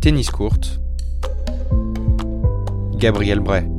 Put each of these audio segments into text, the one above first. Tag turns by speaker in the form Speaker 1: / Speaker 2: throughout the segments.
Speaker 1: Tennis courte. Gabriel Bray.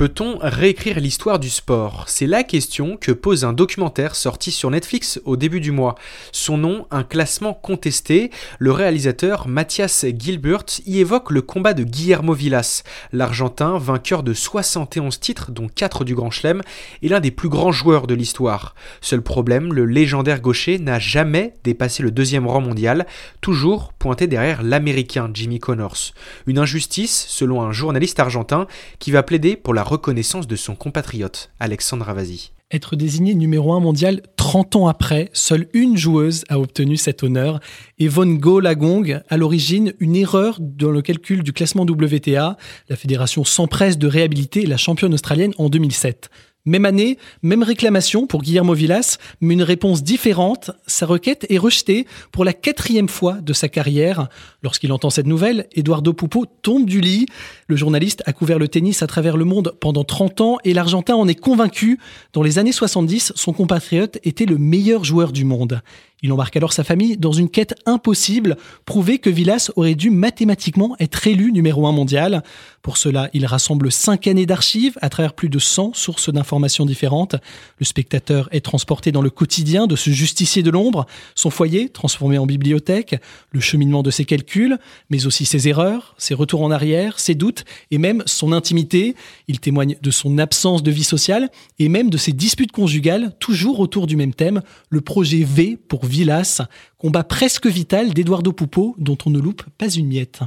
Speaker 1: Peut-on réécrire l'histoire du sport? C'est la question que pose un documentaire sorti sur Netflix au début du mois. Son nom, un classement contesté. Le réalisateur Mathias Gilbert y évoque le combat de Guillermo Villas, l'Argentin vainqueur de 71 titres, dont 4 du Grand Chelem, et l'un des plus grands joueurs de l'histoire. Seul problème, le légendaire gaucher n'a jamais dépassé le deuxième rang mondial, toujours pointé derrière l'Américain Jimmy Connors. Une injustice, selon un journaliste argentin, qui va plaider pour la reconnaissance de son compatriote, Alexandre Ravasi.
Speaker 2: Être désigné numéro 1 mondial 30 ans après, seule une joueuse a obtenu cet honneur, Yvonne Go Lagong, à l'origine une erreur dans le calcul du classement WTA. La fédération s'empresse de réhabiliter la championne australienne en 2007. Même année, même réclamation pour Guillermo Villas, mais une réponse différente. Sa requête est rejetée pour la quatrième fois de sa carrière. Lorsqu'il entend cette nouvelle, Eduardo Pupo tombe du lit. Le journaliste a couvert le tennis à travers le monde pendant 30 ans et l'Argentin en est convaincu. Dans les années 70, son compatriote était le meilleur joueur du monde. Il embarque alors sa famille dans une quête impossible, prouver que Villas aurait dû mathématiquement être élu numéro un mondial. Pour cela, il rassemble cinq années d'archives à travers plus de 100 sources d'informations différentes. Le spectateur est transporté dans le quotidien de ce justicier de l'ombre, son foyer transformé en bibliothèque, le cheminement de ses calculs, mais aussi ses erreurs, ses retours en arrière, ses doutes et même son intimité. Il témoigne de son absence de vie sociale et même de ses disputes conjugales, toujours autour du même thème, le projet V pour Villas, combat presque vital d'Eduardo Pupo dont on ne loupe pas une miette.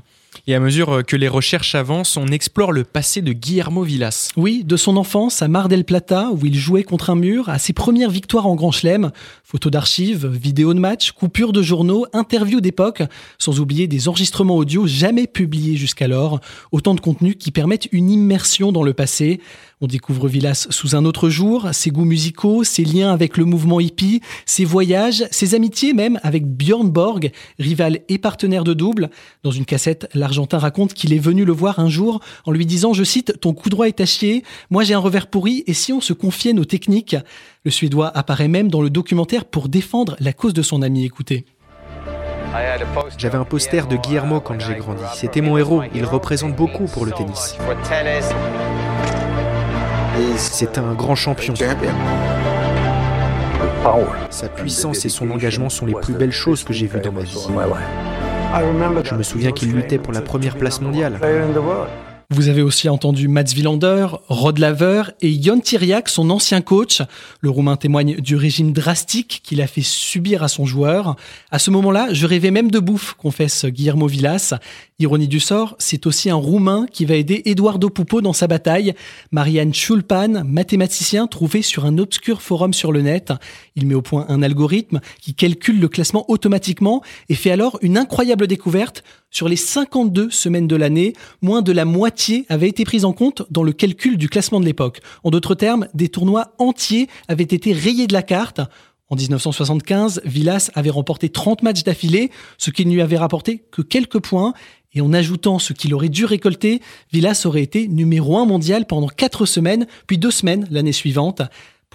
Speaker 1: Et à mesure que les recherches avancent, on explore le passé de Guillermo Villas.
Speaker 2: Oui, de son enfance à Mar del Plata, où il jouait contre un mur, à ses premières victoires en Grand Chelem, photos d'archives, vidéos de matchs, coupures de journaux, interviews d'époque, sans oublier des enregistrements audio jamais publiés jusqu'alors, autant de contenus qui permettent une immersion dans le passé. On découvre Villas sous un autre jour, ses goûts musicaux, ses liens avec le mouvement hippie, ses voyages, ses amitiés même avec Björn Borg, rival et partenaire de double. Dans une cassette, l'Argentin raconte qu'il est venu le voir un jour en lui disant, je cite, Ton coup droit est à chier, moi j'ai un revers pourri, et si on se confiait nos techniques? Le Suédois apparaît même dans le documentaire pour défendre la cause de son ami. Écoutez.
Speaker 1: J'avais un poster de Guillermo quand j'ai grandi. C'était mon héros. Il représente beaucoup pour le tennis. C'est un grand champion. Sa puissance et son engagement sont les plus belles choses que j'ai vues dans ma vie. Je me souviens qu'il luttait pour la première place mondiale.
Speaker 2: Vous avez aussi entendu Mats Wilander, Rod Laver et Jon Tiriak, son ancien coach. Le Roumain témoigne du régime drastique qu'il a fait subir à son joueur. À ce moment-là, je rêvais même de bouffe, confesse Guillermo Villas. Ironie du sort, c'est aussi un Roumain qui va aider Eduardo Pupo dans sa bataille. Marianne Schulpan, mathématicien trouvé sur un obscur forum sur le net. Il met au point un algorithme qui calcule le classement automatiquement et fait alors une incroyable découverte. Sur les 52 semaines de l'année, moins de la moitié avait été prise en compte dans le calcul du classement de l'époque. En d'autres termes, des tournois entiers avaient été rayés de la carte. En 1975, Villas avait remporté 30 matchs d'affilée, ce qui ne lui avait rapporté que quelques points. Et en ajoutant ce qu'il aurait dû récolter, Villas aurait été numéro 1 mondial pendant 4 semaines, puis 2 semaines l'année suivante.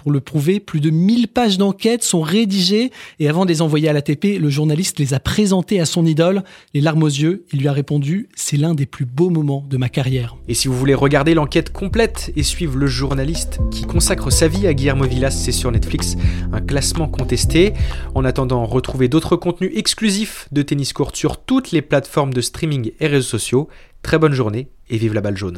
Speaker 2: Pour le prouver, plus de 1000 pages d'enquête sont rédigées et avant de les envoyer à l'ATP, le journaliste les a présentées à son idole. Les larmes aux yeux, il lui a répondu C'est l'un des plus beaux moments de ma carrière.
Speaker 1: Et si vous voulez regarder l'enquête complète et suivre le journaliste qui consacre sa vie à Guillermo Villas, c'est sur Netflix, un classement contesté. En attendant, retrouvez d'autres contenus exclusifs de tennis court sur toutes les plateformes de streaming et réseaux sociaux. Très bonne journée et vive la balle jaune.